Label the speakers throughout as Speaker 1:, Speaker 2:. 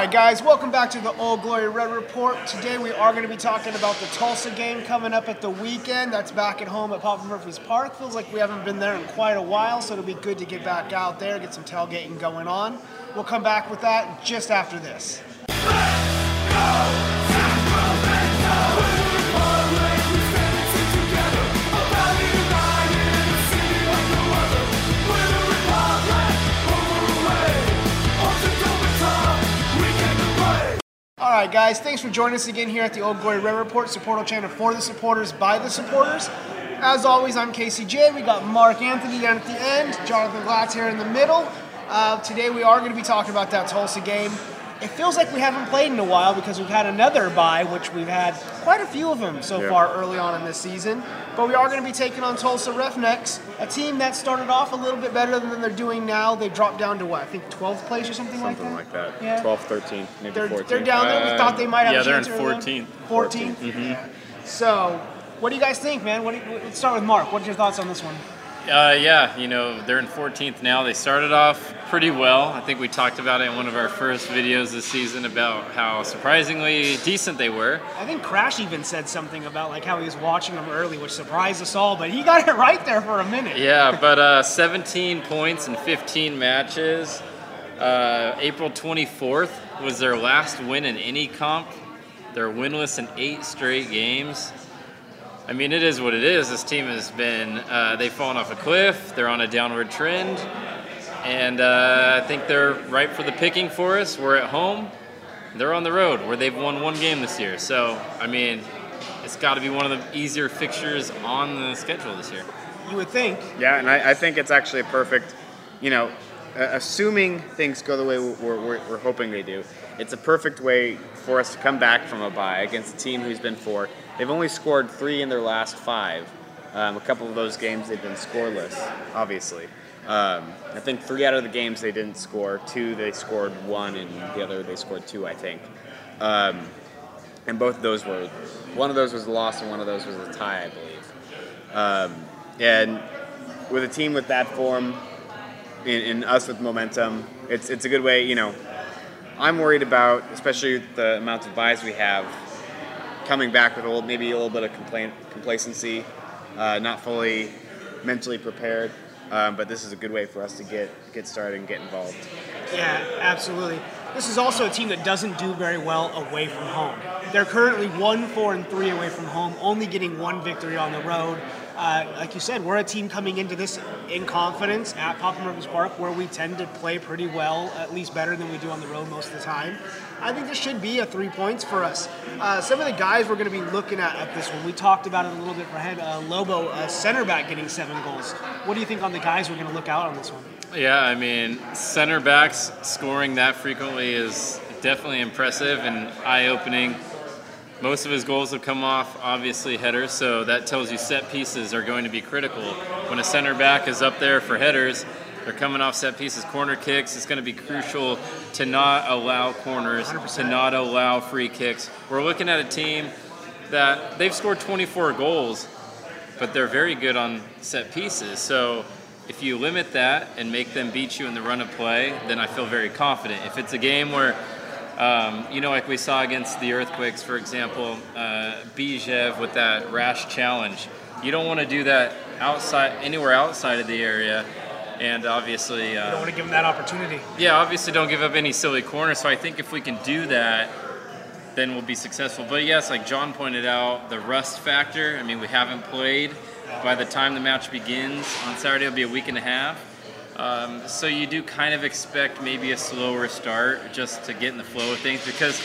Speaker 1: right, guys, welcome back to the Old Glory Red Report. Today we are going to be talking about the Tulsa game coming up at the weekend. That's back at home at Papa Murphy's Park. Feels like we haven't been there in quite a while, so it'll be good to get back out there, get some tailgating going on. We'll come back with that just after this. All right, guys, thanks for joining us again here at the Old Glory Red Report, supporter channel for the supporters by the supporters. As always, I'm Casey J. We got Mark Anthony down at the end, Jonathan Glatz here in the middle. Uh, today we are going to be talking about that Tulsa game. It feels like we haven't played in a while because we've had another bye, which we've had quite a few of them so
Speaker 2: Yeah.
Speaker 1: far early on in this season. But we are going to be taking on Tulsa Roughnecks, a team that started off a little bit better than they're doing now. They dropped down to what? I think 12th place or something, like that.
Speaker 2: Something like that.
Speaker 1: Yeah.
Speaker 2: 12, 13, maybe
Speaker 1: They're,
Speaker 2: 14.
Speaker 1: they're down there. We
Speaker 3: Uh,
Speaker 1: thought they might have
Speaker 3: yeah,
Speaker 1: a
Speaker 3: they're in
Speaker 1: early on.
Speaker 3: 14.
Speaker 1: 14. Yeah. So, what do you guys think, man? What do you, let's start with Mark. What's your thoughts on this one?
Speaker 3: Uh, yeah, you know, they're in 14th now. They started off pretty well. I think we talked about it in one of our first videos this season about how surprisingly decent they were.
Speaker 1: I think Crash even said something about like how he was watching them early, which surprised us all. But he got it right there for a minute.
Speaker 3: Yeah, but uh, 17 points in 15 matches. Uh, April 24th was their last win in any comp. They're winless in eight straight games. I mean, it is what it is. This team has been, uh, they've fallen off a cliff. They're on a downward trend. And uh, I think they're ripe for the picking for us. We're at home. They're on the road where they've won one game this year. So, I mean, it's got to be one of the easier fixtures on the schedule this year.
Speaker 1: You would think.
Speaker 2: Yeah, and I, I think it's actually a perfect, you know, uh, assuming things go the way we're, we're, we're hoping they do, it's a perfect way for us to come back from a bye against a team who's been four. They've only scored three in their last five. Um, a couple of those games they've been scoreless, obviously. Um, I think three out of the games they didn't score. Two they scored one, and the other they scored two, I think. Um, and both of those were, one of those was a loss, and one of those was a tie, I believe. Um, and with a team with that form, and, and us with momentum, it's it's a good way. You know, I'm worried about, especially the amount of buys we have, coming back with a little, maybe a little bit of complacency, uh, not fully mentally prepared. Um, but this is a good way for us to get get started and get involved.
Speaker 1: Yeah, absolutely. This is also a team that doesn't do very well away from home. They're currently one, four, and three away from home, only getting one victory on the road. Uh, like you said, we're a team coming into this in confidence at Papa Murphy's Park, where we tend to play pretty well, at least better than we do on the road most of the time. I think this should be a three points for us. Uh, some of the guys we're going to be looking at at this one, we talked about it a little bit ahead. Uh, Lobo, uh, center back, getting seven goals. What do you think on the guys we're going to look out on this one?
Speaker 3: Yeah, I mean, center backs scoring that frequently is definitely impressive and eye opening. Most of his goals have come off, obviously, headers, so that tells you set pieces are going to be critical. When a center back is up there for headers, they're coming off set pieces, corner kicks. It's going to be crucial to not allow corners, to not allow free kicks. We're looking at a team that they've scored 24 goals, but they're very good on set pieces. So if you limit that and make them beat you in the run of play, then I feel very confident. If it's a game where, um, you know, like we saw against the Earthquakes, for example, uh, Bijev with that rash challenge, you don't want to do that outside anywhere outside of the area. And obviously,
Speaker 1: I don't
Speaker 3: uh,
Speaker 1: want to give them that opportunity.
Speaker 3: yeah, obviously don't give up any silly corners. So I think if we can do that, then we'll be successful. But yes, like John pointed out, the rust factor. I mean, we haven't played. By the time the match begins on Saturday, it'll be a week and a half. Um, so you do kind of expect maybe a slower start just to get in the flow of things because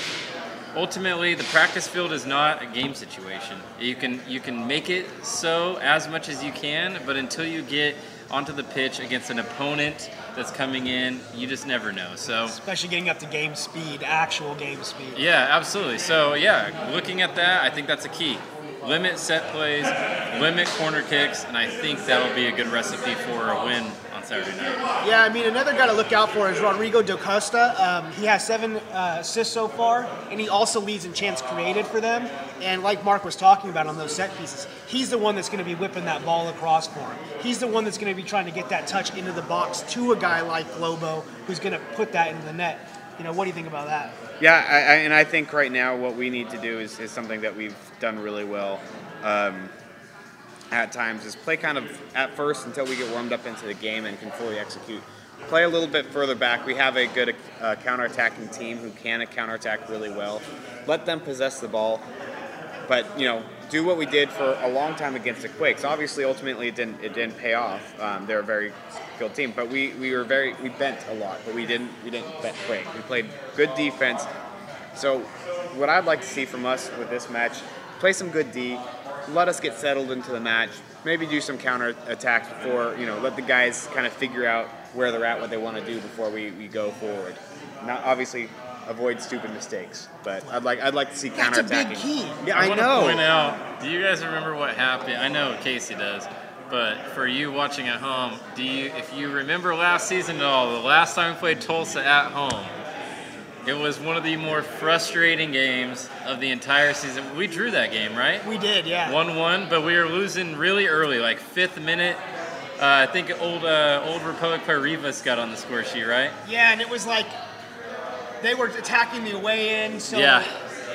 Speaker 3: ultimately the practice field is not a game situation. You can you can make it so as much as you can, but until you get onto the pitch against an opponent that's coming in, you just never know. So
Speaker 1: especially getting up to game speed, actual game speed.
Speaker 3: yeah, absolutely. So yeah, looking at that, I think that's a key. Limit set plays, limit corner kicks, and I think that'll be a good recipe for a win Saturday night.
Speaker 1: Yeah, I mean, another guy to look out for is Rodrigo Da Costa. Um, he has seven uh, assists so far, and he also leads in chance created for them. And like Mark was talking about on those set pieces, he's the one that's going to be whipping that ball across for him. He's the one that's going to be trying to get that touch into the box to a guy like Lobo, who's going to put that into the net. You know, what do you think about that?
Speaker 2: Yeah, I, I, and I think right now what we need to do is, is something that we've done really well um, at times is play kind of at first until we get warmed up into the game and can fully execute. Play a little bit further back. We have a good uh, counterattacking team who can counterattack really well. Let them possess the ball, but you know, do what we did for a long time against the Quakes. Obviously, ultimately, it didn't it didn't pay off. Um, they're a very skilled team, but we, we were very we bent a lot, but we didn't we didn't break. We played good defense. So, what I'd like to see from us with this match, play some good D, let us get settled into the match, maybe do some counter attacks before you know let the guys kind of figure out where they're at, what they want to do before we, we go forward. Not obviously avoid stupid mistakes, but I'd like I'd like to see
Speaker 1: That's a big key.
Speaker 2: Yeah,
Speaker 3: I,
Speaker 2: I,
Speaker 3: want
Speaker 2: know.
Speaker 3: to point out. Do you guys remember what happened? I know Casey does, but for you watching at home, do you? If you remember last season at all, the last time we played Tulsa at home, it was one of the more frustrating games of the entire season. We drew that game, right?
Speaker 1: We did, yeah.
Speaker 3: One-one, but we were losing really early, like fifth minute. Uh, I think old uh, old Republic player Rivas got on the score sheet, right?
Speaker 1: Yeah, and it was like they were attacking the away end, so
Speaker 3: Yeah.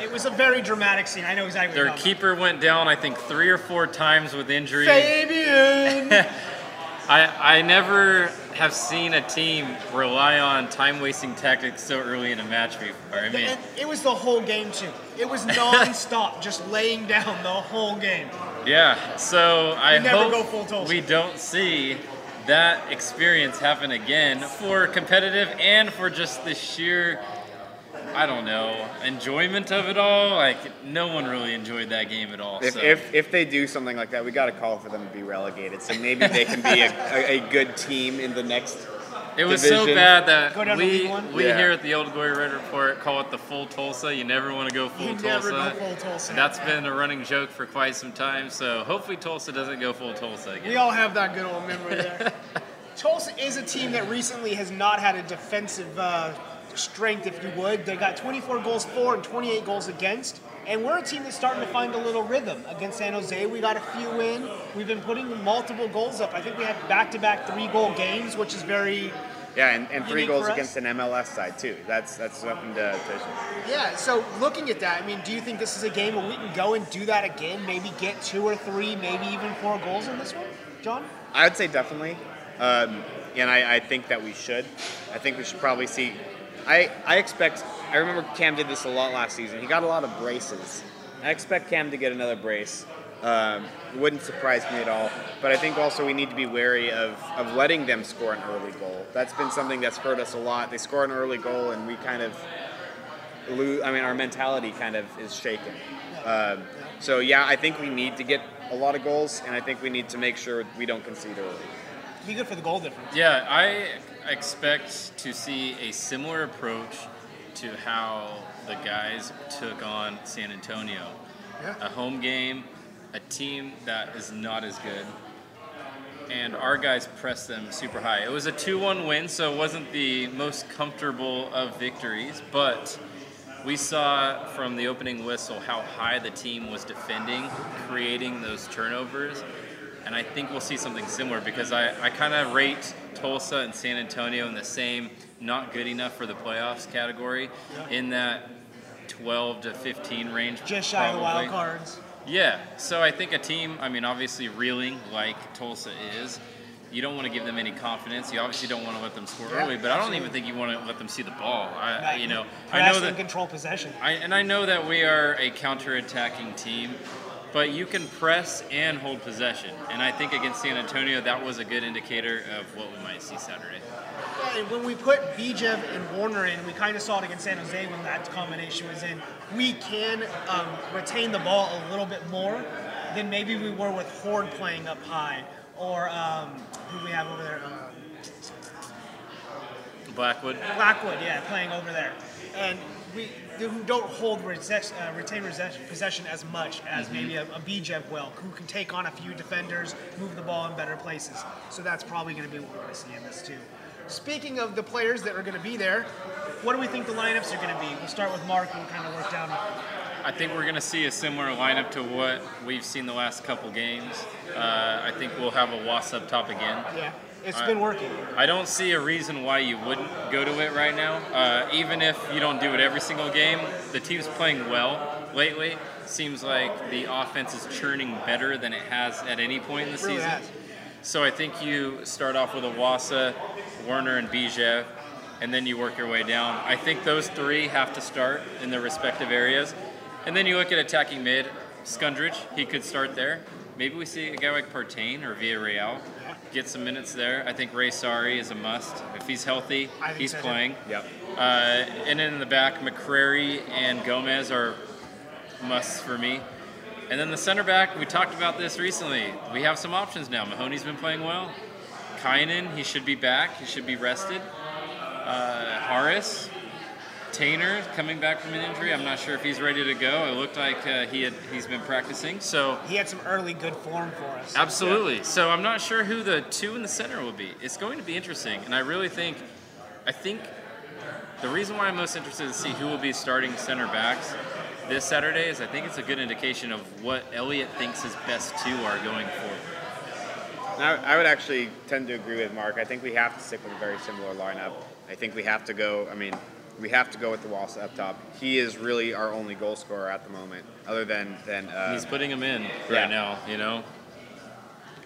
Speaker 1: it was a very dramatic scene. I know exactly.
Speaker 3: Their keeper went down, I think, three or four times with injury.
Speaker 1: Fabian.
Speaker 3: I, I never have seen a team rely on time wasting tactics so early in a match before. I mean,
Speaker 1: And it was the whole game too. It was non-stop, just laying down the whole game.
Speaker 3: yeah. So I
Speaker 1: never
Speaker 3: hope
Speaker 1: go full Tulsa.
Speaker 3: we don't see that experience happen again for competitive and for just the sheer, I don't know, enjoyment of it all. Like no one really enjoyed that game at all.
Speaker 2: If,
Speaker 3: so.
Speaker 2: if, if they do something like that, we got to call for them to be relegated. So maybe they can be a, a, a good team in the next.
Speaker 3: It was so
Speaker 2: division.
Speaker 3: bad that we we
Speaker 2: Yeah.
Speaker 3: here at the Old Glory Red Report call it the full Tulsa. You never want to go full
Speaker 1: You
Speaker 3: Tulsa.
Speaker 1: never go full Tulsa.
Speaker 3: That's been a running joke for quite some time. So hopefully Tulsa doesn't go full Tulsa again.
Speaker 1: We all have that good old memory there. Tulsa is a team that recently has not had a defensive uh, strength, if you would. They got 24 goals for and 28 goals against. And we're a team that's starting to find a little rhythm. Against San Jose, we got a few in. We've been putting multiple goals up. I think we had back-to-back three-goal games, which is very
Speaker 2: Yeah, and, and three goals against an MLS side too. That's that's something to, to
Speaker 1: Yeah, so looking at that, I mean, do you think this is a game where we can go and do that again? Maybe get two or three, maybe even four goals in this one, John?
Speaker 2: I would say definitely, um, and I, I think that we should. I think we should probably see. I I expect. I remember Cam did this a lot last season. He got a lot of braces. I expect Cam to get another brace. Um, wouldn't surprise me at all. But I think also we need to be wary of, of letting them score an early goal. That's been something that's hurt us a lot. They score an early goal and we kind of lose. I mean, our mentality kind of is shaken. Um, so yeah, I think we need to get a lot of goals, and I think we need to make sure we don't concede early.
Speaker 1: Be good for the goal difference.
Speaker 3: Yeah, I expect to see a similar approach to how the guys took on San Antonio.
Speaker 1: Yeah.
Speaker 3: A home game, a team that is not as good. And our guys pressed them super high. It was a 2 1 win, so it wasn't the most comfortable of victories, but we saw from the opening whistle how high the team was defending, creating those turnovers. And I think we'll see something similar because I, I kind of rate Tulsa and San Antonio in the same not good enough for the playoffs category in that 12 to 15 range.
Speaker 1: Just shy of the wild cards.
Speaker 3: Yeah, so I think a team, I mean, obviously reeling like Tulsa is, you don't want to give them any confidence. You obviously don't want to let them score
Speaker 1: Yeah,
Speaker 3: early, but I don't even think you want to let them see the ball. I,
Speaker 1: Right.
Speaker 3: you know, I know that
Speaker 1: control possession.
Speaker 3: I, and I know that we are a counter-attacking team, but you can press and hold possession. And I think against San Antonio, that was a good indicator of what we might see Saturday.
Speaker 1: Yeah, and when we put Bijev and Werner in, we kind of saw it against San Jose when that combination was in. We can um, retain the ball a little bit more than maybe we were with Horde playing up high, or um, who we have over there, um,
Speaker 3: Blackwood.
Speaker 1: Blackwood, yeah, playing over there, and we who don't hold resess, uh, retain possession, possession as much as maybe a, a Bijev will, who can take on a few defenders, move the ball in better places. So that's probably going to be what we're going to see in this too. Speaking of the players that are going to be there, what do we think the lineups are going to be? We'll start with Mark and we'll kind of work down.
Speaker 3: I think we're going to see a similar lineup to what we've seen the last couple games. Uh, I think we'll have a Was up top again.
Speaker 1: Yeah. It's
Speaker 3: I-
Speaker 1: been working.
Speaker 3: I don't see a reason why you wouldn't go to it right now. Uh, even if you don't do it every single game, the team's playing well lately. Seems like the offense is churning better than it has at any point in the
Speaker 1: really
Speaker 3: season.
Speaker 1: has.
Speaker 3: So I think you start off with Iwasa, Werner, and Bijev, and then you work your way down. I think those three have to start in their respective areas. And then you look at attacking mid, Skundrich, he could start there. Maybe we see a guy like Partain or Villarreal get some minutes there. I think Ray Sari is a must. If he's healthy, he's
Speaker 1: so, too.
Speaker 3: playing.
Speaker 2: Yep.
Speaker 3: Uh, and then in the back, McCrary and Gomez are musts for me. And then the center back, we talked about this recently. We have some options now. Mahoney's been playing well. Kynan, he should be back. He should be rested. Uh, Harris, Tainer coming back from an injury. I'm not sure if he's ready to go. It looked like uh, he had he's been practicing. So
Speaker 1: He had some early good form for us.
Speaker 3: Absolutely. So I'm not sure who the two in the center will be. It's going to be interesting, and I really think, I think, the reason why I'm most interested to see who will be starting center backs this Saturday is I think it's a good indication of what Elliott thinks his best two are going forward.
Speaker 2: I, I would actually tend to agree with Mark. I think we have to stick with a very similar lineup. I think we have to go. I mean, we have to go with the Walls up top. He is really our only goal scorer at the moment, other than than. Uh,
Speaker 3: He's putting him in right
Speaker 2: Yeah.
Speaker 3: now. You know,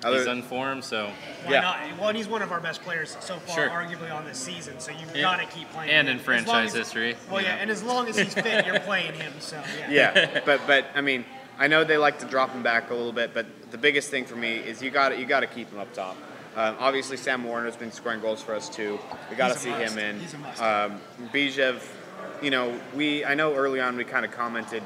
Speaker 2: other,
Speaker 3: he's unformed, so
Speaker 1: Why
Speaker 2: Yeah.
Speaker 1: not? Well, and he's one of our best players so far,
Speaker 3: Sure.
Speaker 1: arguably on this season. So you've
Speaker 3: And-
Speaker 1: got to keep playing. Him.
Speaker 3: And
Speaker 1: him.
Speaker 3: in
Speaker 1: As
Speaker 3: franchise
Speaker 1: as-
Speaker 3: history,
Speaker 1: Well,
Speaker 3: you
Speaker 1: yeah, and as long as he's fit, you're playing him. So yeah.
Speaker 2: yeah, but but I mean, I know they like to drop him back a little bit, but the biggest thing for me is you got you got to keep him up top. Um, obviously, Sam Werner's been scoring goals for us too. We got to see
Speaker 1: must.
Speaker 2: him in.
Speaker 1: He's.
Speaker 2: Um, Bijev, you know, we I know early on we kind of commented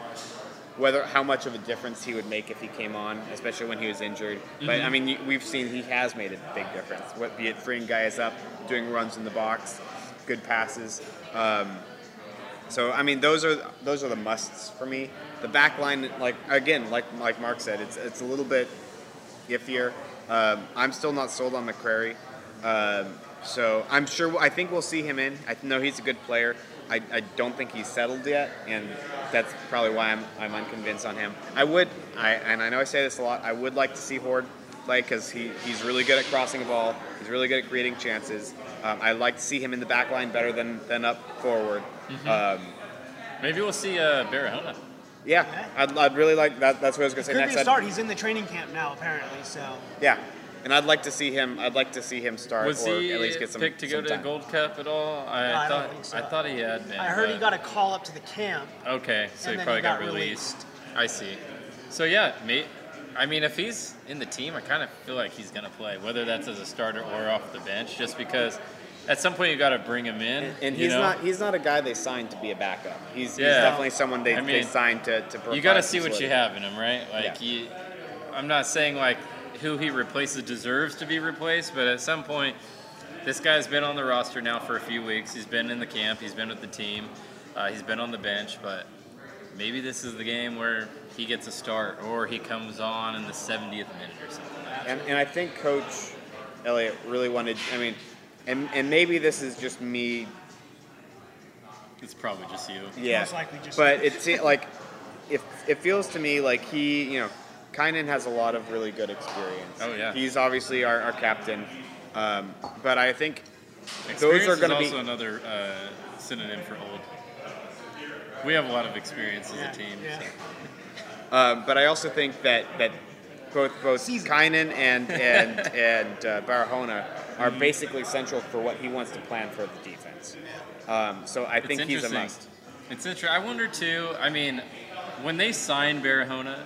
Speaker 2: whether how much of a difference he would make if he came on, especially when he was injured. But I mean, we've seen he has made a big difference. What be it freeing guys up, doing runs in the box, good passes. Um, so I mean, those are those are the musts for me. The back line, like again, like like Mark said, it's it's a little bit iffier. Um, I'm still not sold on McCrary. Um, so I'm sure I think we'll see him in. I know he's a good player. I, I don't think he's settled yet, and that's probably why I'm, I'm unconvinced on him. I would, I and I know I say this a lot. I would like to see Horde play because he, he's really good at crossing the ball. He's really good at creating chances. Um, I'd like to see him in the back line better than, than up forward. Um,
Speaker 3: maybe we'll see uh, Barahona.
Speaker 2: Yeah, I'd, I'd really like that. That's what I was going to say
Speaker 1: Could
Speaker 2: next.
Speaker 1: be a
Speaker 2: I'd-
Speaker 1: start. He's in the training camp now, apparently. So
Speaker 2: Yeah, and I'd like to see him. I'd like to see him start
Speaker 3: Was
Speaker 2: or
Speaker 3: he
Speaker 2: at least get some.
Speaker 3: picked to go
Speaker 2: some
Speaker 3: to
Speaker 2: time.
Speaker 3: Gold Cup at all? I,
Speaker 1: No, I don't
Speaker 3: thought
Speaker 1: think so.
Speaker 3: I thought he had been.
Speaker 1: I heard he got a call up to the camp.
Speaker 3: Okay, so he probably
Speaker 1: he
Speaker 3: got,
Speaker 1: got
Speaker 3: released.
Speaker 1: released.
Speaker 3: I see. So yeah, mate. I mean, if he's in the team, I kind of feel like he's gonna play, whether that's as a starter or off the bench, just because at some point you got to bring him in.
Speaker 2: And
Speaker 3: you
Speaker 2: he's
Speaker 3: know?
Speaker 2: not. He's not a guy they signed to be a backup. He's, he's definitely someone they,
Speaker 3: I
Speaker 2: they
Speaker 3: mean,
Speaker 2: signed to to.
Speaker 3: you got to see what you have in him, right? Like,
Speaker 2: Yeah.
Speaker 3: he, I'm not saying like who he replaces deserves to be replaced, but at some point, this guy's been on the roster now for a few weeks. He's been in the camp. He's been with the team. Uh, he's been on the bench, but maybe this is the game where he gets a start or he comes on in the 70th minute or something.
Speaker 2: And, and I think Coach Elliott really wanted. I mean, and and maybe this is just me.
Speaker 3: It's probably just you.
Speaker 2: Yeah.
Speaker 1: Most likely just-
Speaker 2: But it's like, if it feels to me like he, you know, Kynan has a lot of really good experience.
Speaker 3: Oh, yeah.
Speaker 2: He's obviously our, our captain. Um, but I think
Speaker 3: Experience
Speaker 2: those are going to be
Speaker 3: also another uh, synonym for old. We have a lot of experience as
Speaker 1: Yeah,
Speaker 3: a team.
Speaker 1: yeah.
Speaker 3: so.
Speaker 2: Um, but I also think that that both both
Speaker 1: Season.
Speaker 2: Kynan and and and uh, Barahona are basically central for what he wants to plan for the defense. Um, so I think he's a must.
Speaker 3: It's interesting. I wonder too. I mean, when they signed Barahona,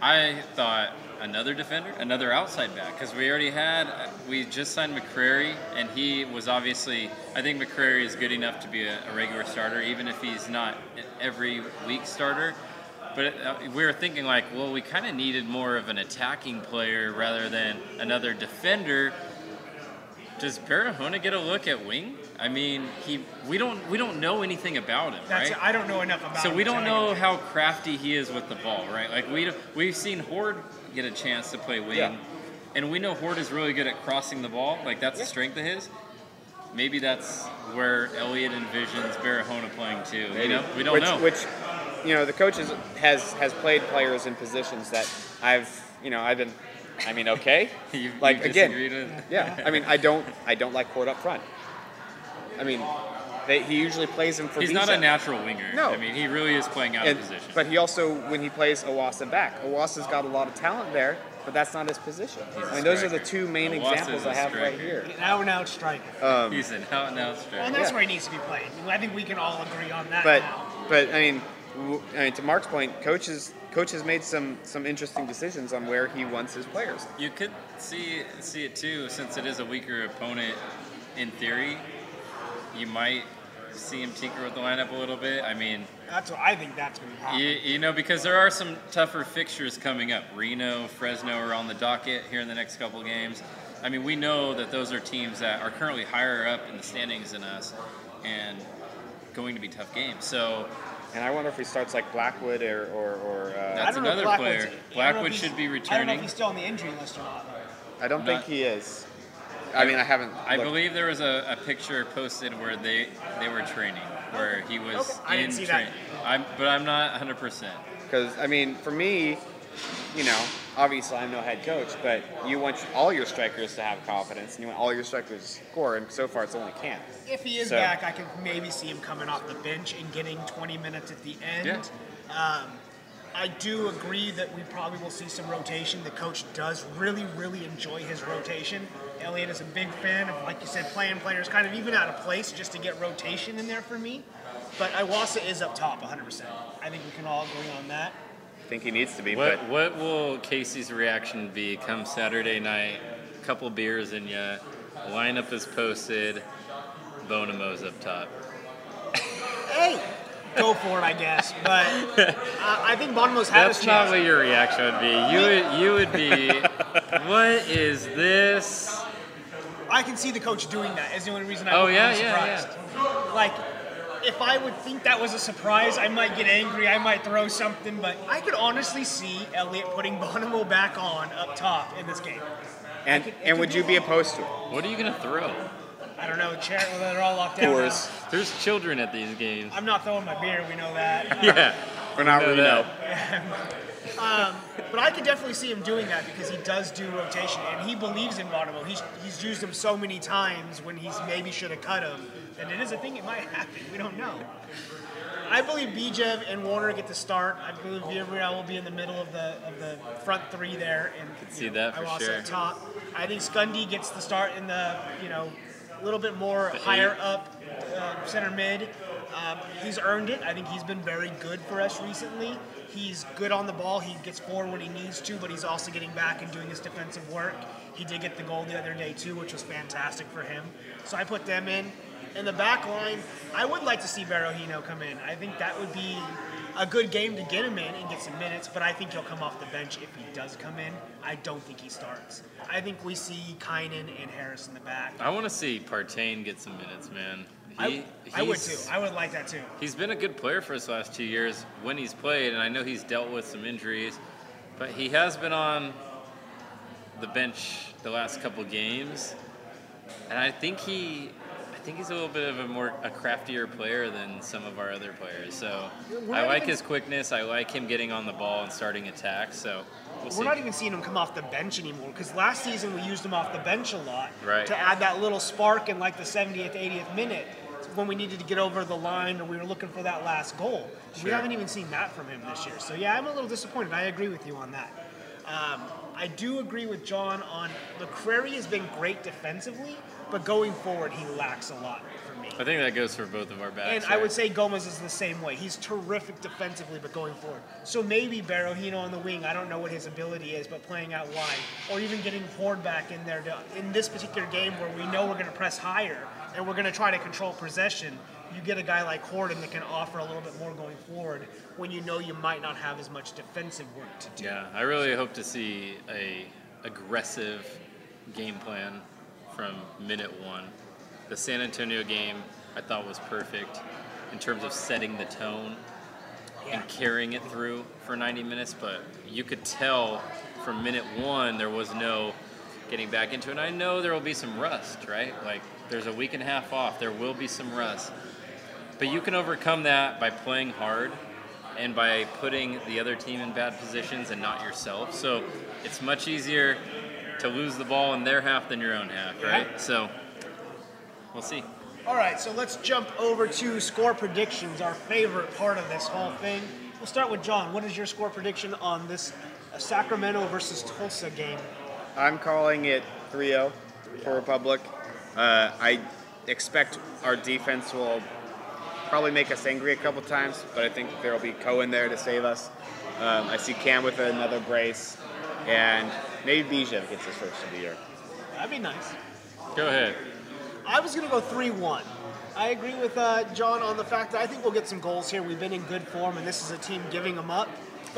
Speaker 3: I thought another defender, another outside back, because we already had. We just signed McCrary, and he was obviously. I think McCrary is good enough to be a, a regular starter, even if he's not an every week starter. But uh, we were thinking like, well, we kind of needed more of an attacking player rather than another defender. Does Barahona get a look at wing? I mean, he we don't we don't know anything about him,
Speaker 1: That's
Speaker 3: right?
Speaker 1: I don't know enough about.
Speaker 3: So
Speaker 1: him
Speaker 3: we don't know how crafty he is with the ball, right? Like we we've seen Horde get a chance to play wing,
Speaker 2: Yeah.
Speaker 3: and we know Horde is really good at crossing the ball. Like that's a strength of his. Maybe that's where Elliott envisions Barahona playing too. You know, we don't
Speaker 2: which,
Speaker 3: know.
Speaker 2: Which, you know, the coach has has played players in positions that I've, you know, I've been I mean, okay.
Speaker 3: You,
Speaker 2: like
Speaker 3: you
Speaker 2: again,
Speaker 3: with-
Speaker 2: yeah. I mean, I don't, I don't like Horde up front. I mean, they, he usually plays him for.
Speaker 3: He's not a natural winger.
Speaker 2: No.
Speaker 3: I mean, he really is playing out
Speaker 2: And,
Speaker 3: of position.
Speaker 2: but he also, when he plays Iwasa back, Iwasa's got a lot of talent there, but that's not his position.
Speaker 3: He's a
Speaker 2: I mean, those are the two main
Speaker 3: Iwasa's
Speaker 2: examples I have right here.
Speaker 1: An out and out striker.
Speaker 2: Um,
Speaker 3: He's an out and out striker.
Speaker 1: and that's
Speaker 2: yeah.
Speaker 1: where he needs to be played. I think we can all agree on that
Speaker 2: but,
Speaker 1: now.
Speaker 2: but I mean, w- I mean, to Mark's point, coaches, coach has made some some interesting decisions on where he wants his players.
Speaker 3: You could see see it too, since it is a weaker opponent. In theory, you might see him tinker with the lineup a little bit. I mean,
Speaker 1: That's what I think that's going to happen.
Speaker 3: you, you know, because there are some tougher fixtures coming up. Reno, Fresno are on the docket here in the next couple games. I mean, we know that those are teams that are currently higher up in the standings than us, and going to be tough games. So
Speaker 2: And I wonder if he starts like Blackwood or or, or uh,
Speaker 3: That's
Speaker 1: don't know if
Speaker 3: another
Speaker 1: Blackwood's-
Speaker 3: player.
Speaker 1: I don't know if
Speaker 3: Blackwood should be returning.
Speaker 1: I don't know if he's still on the injury list or not. though.
Speaker 2: I don't think he is. I mean, I haven't.
Speaker 3: I
Speaker 2: looked.
Speaker 3: believe there was a, a picture posted where they they were training, where he was
Speaker 1: Okay,
Speaker 3: in
Speaker 1: didn't see that.
Speaker 3: training. I'm, but I'm not 100. percent
Speaker 2: Because I mean, for me, you know, obviously I'm no head coach, but you want all your strikers to have confidence, and you want all your strikers to score. And so far, it's only Cam.
Speaker 1: If he is
Speaker 2: So-
Speaker 1: back, I could maybe see him coming off the bench and getting 20 minutes at the end.
Speaker 3: Yeah.
Speaker 1: Um, I do agree that we probably will see some rotation. The coach does really, really enjoy his rotation. Elliott is a big fan of, like you said, playing players kind of even out of place just to get rotation in there for me. But Iwasa is up top 100%. I think we can all agree on that.
Speaker 2: I think he needs to be,
Speaker 3: What
Speaker 2: but
Speaker 3: what will Casey's reaction be come Saturday night? Couple beers in ya, lineup is posted, Bonomo's up top.
Speaker 1: Hey, go for it, I guess. But uh, I think Bonomo's had
Speaker 3: That's
Speaker 1: his
Speaker 3: not
Speaker 1: chance.
Speaker 3: what your reaction would be. You would you would be, what is this?
Speaker 1: I can see the coach doing that. Is the only reason I
Speaker 3: Oh,
Speaker 1: would
Speaker 3: yeah,
Speaker 1: be
Speaker 3: yeah,
Speaker 1: surprised. Like, if I would think that was a surprise, I might get angry. I might throw something. But I could honestly see Elliott putting Bonomo back on up top in this game.
Speaker 2: and
Speaker 1: could- it
Speaker 2: and
Speaker 1: could
Speaker 2: would
Speaker 1: be
Speaker 2: you be opposed to it?
Speaker 3: What are you gonna throw?
Speaker 1: I don't know. Chair, well, they're all locked down.
Speaker 2: Course.
Speaker 1: now.
Speaker 3: There's children at these games.
Speaker 1: I'm not throwing my beer. We know that.
Speaker 3: Yeah.
Speaker 2: Or not
Speaker 3: know That.
Speaker 1: But I could definitely see him doing that because he does do rotation and he believes in Bonomo. He's, he's used him so many times when he's maybe should have cut him. And it is a thing, it might happen. We don't know. I believe Bijev and Werner get the start. I believe Villarreal will be in the middle of the of the front three there, and you
Speaker 3: see
Speaker 1: know,
Speaker 3: that for
Speaker 1: Iwasa
Speaker 3: sure.
Speaker 1: up top. I think Skundy gets the start in the you know a little bit more higher
Speaker 3: eight.
Speaker 1: up uh, center mid. Um, he's earned it. I think he's been very good for us recently. He's good on the ball. He gets forward when he needs to, but he's also getting back and doing his defensive work. He did get the goal the other day too, which was fantastic for him. So I put them in. In the back line, I would like to see Barahona come in. I think that would be a good game to get him in and get some minutes, but I think he'll come off the bench if he does come in. I don't think he starts. I think we see Kynan and Harris in the back.
Speaker 3: I want to see Partain get some minutes, man. He,
Speaker 1: I, I would too. I would like that too.
Speaker 3: He's been a good player for us last two years when he's played, and I know he's dealt with some injuries, but he has been on the bench the last couple games, and I think he, I think he's a little bit of a more a craftier player than some of our other players. So I like
Speaker 1: even-
Speaker 3: his quickness. I like him getting on the ball and starting attacks. So we'll
Speaker 1: we're not even seeing him come off the bench anymore because last season we used him off the bench a lot
Speaker 3: Right.
Speaker 1: to add that little spark in like the 70th, 80th minute when we needed to get over the line or we were looking for that last goal. We haven't even seen that from him this year. So yeah, I'm a little disappointed. I agree with you on that. Um, I do agree with John on McCrary has been great defensively, but going forward he lacks a lot for me.
Speaker 3: I think that goes for both of our backs.
Speaker 1: And I would say Gomez is the same way. He's terrific defensively, but going forward. So maybe Barahona on the wing. I don't know what his ability is, but playing out wide, or even getting Ford back in there to, in this particular game where we know we're going to press higher and we're going to try to control possession. You get a guy like Horden that can offer a little bit more going forward when you know you might not have as much defensive work to do.
Speaker 3: Yeah, I really hope to see a aggressive game plan from minute one. The San Antonio game I thought was perfect in terms of setting the tone
Speaker 1: Yeah.
Speaker 3: and carrying it through for 90 minutes, but you could tell from minute one there was no getting back into it. And I know there will be some rust, right? Like there's a week and a half off, there will be some rust. But you can overcome that by playing hard and by putting the other team in bad positions and not yourself. So it's much easier to lose the ball in their half than your own half, right?
Speaker 1: Yeah.
Speaker 3: So we'll see.
Speaker 1: All right, so let's jump over to score predictions, our favorite part of this whole thing. We'll start with John. What is your score prediction on this Sacramento versus Tulsa game?
Speaker 2: I'm calling it 3-0 for Republic. Uh, I expect our defense will probably make us angry a couple times, but I think there will be Cohen there to save us. Um, I see Cam with another brace, and maybe Bijev gets his first of the year.
Speaker 1: That'd be nice.
Speaker 3: Go ahead.
Speaker 1: I was going to go 3 1. I agree with uh, John on the fact that I think we'll get some goals here. We've been in good form, and this is a team giving them up.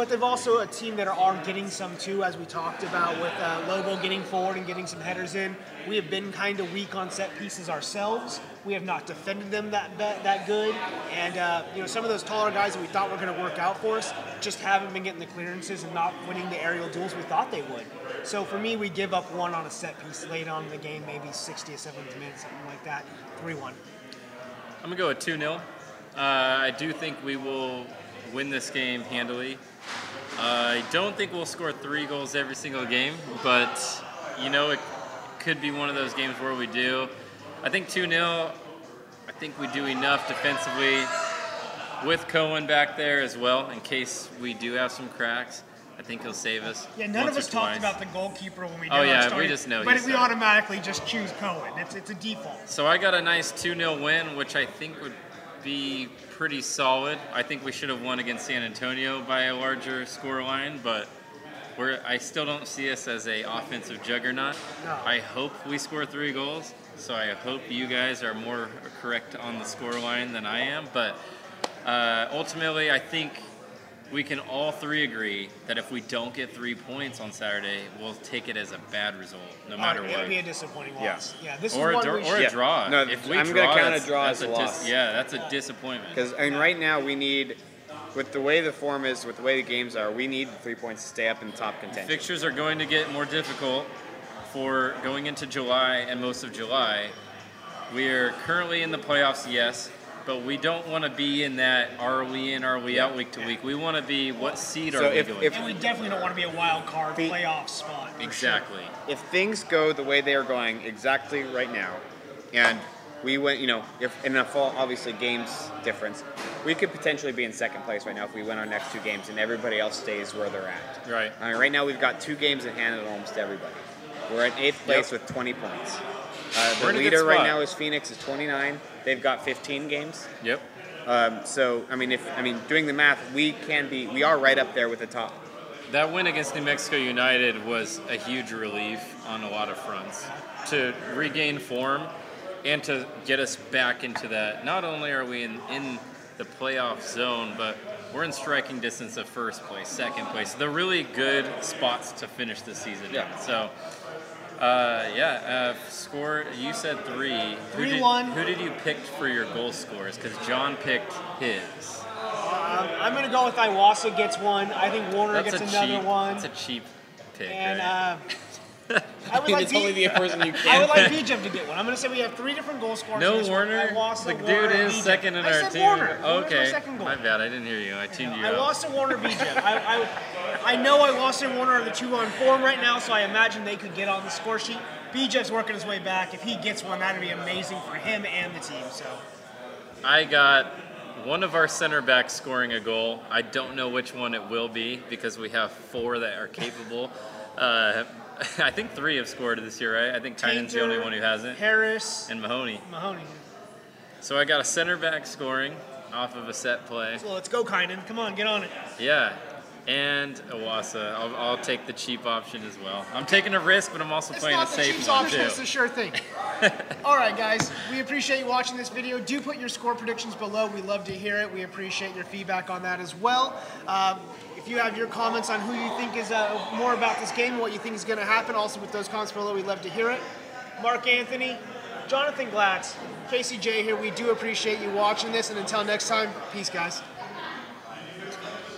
Speaker 1: But they've also a team that are getting some too, as we talked about with uh, Lobo getting forward and getting some headers in. We have been kind of weak on set pieces ourselves. We have not defended them that that, good, and uh, you know some of those taller guys that we thought were going to work out for us just haven't been getting the clearances and not winning the aerial duels we thought they would. So for me, we give up one on a set piece late on in the game, maybe 60 or 70 minutes, something like that. 3-1.
Speaker 3: I'm gonna go with 2 0. Uh, I do think we will win this game handily. Uh, I don't think we'll score three goals every single game, but you know, it could be one of those games where we do. I think 2 0, I think we do enough defensively with Cohen back there as well in case we do have some cracks. I think he'll save us.
Speaker 1: Yeah, none of us talked
Speaker 3: twice.
Speaker 1: about the goalkeeper when we did
Speaker 3: Oh, yeah, we just know
Speaker 1: But we automatically just choose Cohen. It's it's a default.
Speaker 3: So I got a nice 2 0 win, which I think would be pretty solid. I think we should have won against San Antonio by a larger score line, but we're, I still don't see us as a offensive juggernaut.
Speaker 1: No.
Speaker 3: I hope we score three goals, so I hope you guys are more correct on the score line than I am. But uh, ultimately, I think we can all three agree that if we don't get three points on Saturday, we'll take it as a bad result, no oh, matter what.
Speaker 1: It'll
Speaker 3: what.
Speaker 1: be a disappointing
Speaker 2: Yeah.
Speaker 1: loss. Yeah, this
Speaker 3: Or
Speaker 1: is
Speaker 3: a,
Speaker 1: one
Speaker 3: dr-
Speaker 1: we
Speaker 3: or
Speaker 1: should.
Speaker 3: a
Speaker 2: Yeah.
Speaker 3: draw.
Speaker 2: No,
Speaker 3: if we
Speaker 2: I'm
Speaker 3: draw,
Speaker 2: gonna count a draw
Speaker 3: that's
Speaker 2: as a
Speaker 3: dis-
Speaker 2: loss.
Speaker 3: yeah, that's a disappointment.
Speaker 2: Because I mean, right now we need, with the way the form is, with the way the games are, we need three points to stay up in the top contention.
Speaker 3: Fixtures are going to get more difficult for going into July and most of July. We are currently in the playoffs, yes, but we don't want to be in that are we in, are we out week to week. We want to be what seed
Speaker 2: So
Speaker 3: are we
Speaker 2: if-
Speaker 3: going
Speaker 2: if-
Speaker 3: to?
Speaker 1: And we definitely don't want to be a wild card
Speaker 2: Fe-
Speaker 1: playoff spot. for
Speaker 3: Exactly.
Speaker 2: if things go the way they are going exactly right now, and we went, you know, if in a fall, obviously games difference, we could potentially be in second place right now if we win our next two games and everybody else stays where they're at.
Speaker 3: Right.
Speaker 2: I mean, right now we've got two games in hand at almost everybody. We're in eighth place
Speaker 3: Yep.
Speaker 2: with 20 points. Uh, the
Speaker 3: We're in a good
Speaker 2: leader right now is Phoenix is 29. They've got 15 games.
Speaker 3: Yep.
Speaker 2: Um, so I mean, if I mean doing the math, we can be, we are right up there with the top.
Speaker 3: That win against New Mexico United was a huge relief on a lot of fronts to regain form and to get us back into that. Not only are we in, in the playoff zone, but we're in striking distance of first place, second place. They're really good spots to finish the season
Speaker 2: Yeah.
Speaker 3: in. So, uh, yeah, uh, score. You said three. Who did,
Speaker 1: 3-1.
Speaker 3: who did you pick for your goal scores? Because John picked his.
Speaker 1: Um, I'm going to go with Iwasa gets one. I think Werner
Speaker 3: That's
Speaker 1: gets another
Speaker 3: cheap.
Speaker 1: one.
Speaker 3: That's a cheap pick.
Speaker 1: and
Speaker 3: right?
Speaker 1: uh, I would like
Speaker 2: it's only the person you
Speaker 1: I would like Bijev to get one. I'm going to say we have three different goal scorers.
Speaker 3: No
Speaker 1: in this one. Werner.
Speaker 3: The
Speaker 1: Werner,
Speaker 3: dude is second in
Speaker 1: I
Speaker 3: our
Speaker 1: said
Speaker 3: team.
Speaker 1: Werner. My
Speaker 3: Okay,
Speaker 1: goal.
Speaker 3: my bad. I didn't hear you. I tuned you
Speaker 1: I
Speaker 3: out.
Speaker 1: lost to Werner Bijev. I, I, I know I lost and Werner are the two on form right now, so I imagine they could get on the score sheet. BJ's working his way back. If he gets one, that'd be amazing for him and the team. So
Speaker 3: I got one of our center backs scoring a goal. I don't know which one it will be because we have four that are capable. Uh, I think three have scored this year, right? I think Tynan's the only one who hasn't,
Speaker 1: Harris,
Speaker 3: and Mahoney.
Speaker 1: Mahoney.
Speaker 3: So I got a center back scoring off of a set play.
Speaker 1: So let's go, Kynan. Come on, get on it.
Speaker 3: Yeah. And Iwasa. I'll, I'll take the cheap option as well. I'm taking a risk, but I'm also
Speaker 1: It's
Speaker 3: playing
Speaker 1: not
Speaker 3: a
Speaker 1: the
Speaker 3: safe one
Speaker 1: option,
Speaker 3: too.
Speaker 1: it's the sure thing. All right, guys, we appreciate you watching this video. Do put your score predictions below. We love to hear it. We appreciate your feedback on that as well. Um, you have your comments on who you think is uh, more about this game and what you think is going to happen, also with those comments below, we'd love to hear it. Mark Anthony, Jonathan Glatz, Casey J here. We do appreciate you watching this, and until next time, peace, guys.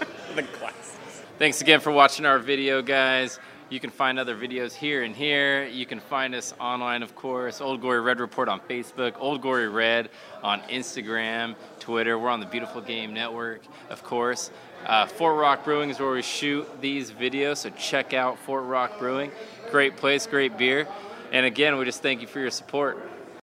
Speaker 2: the class.
Speaker 3: Thanks again for watching our video, guys. You can find other videos here and here. You can find us online, of course. Old Glory Red Report on Facebook, Old Glory Red on Instagram, Twitter. We're on the Beautiful Game Network, of course. Uh, Fort Rock Brewing is where we shoot these videos, so check out Fort Rock Brewing. Great place, great beer. And again, we just thank you for your support.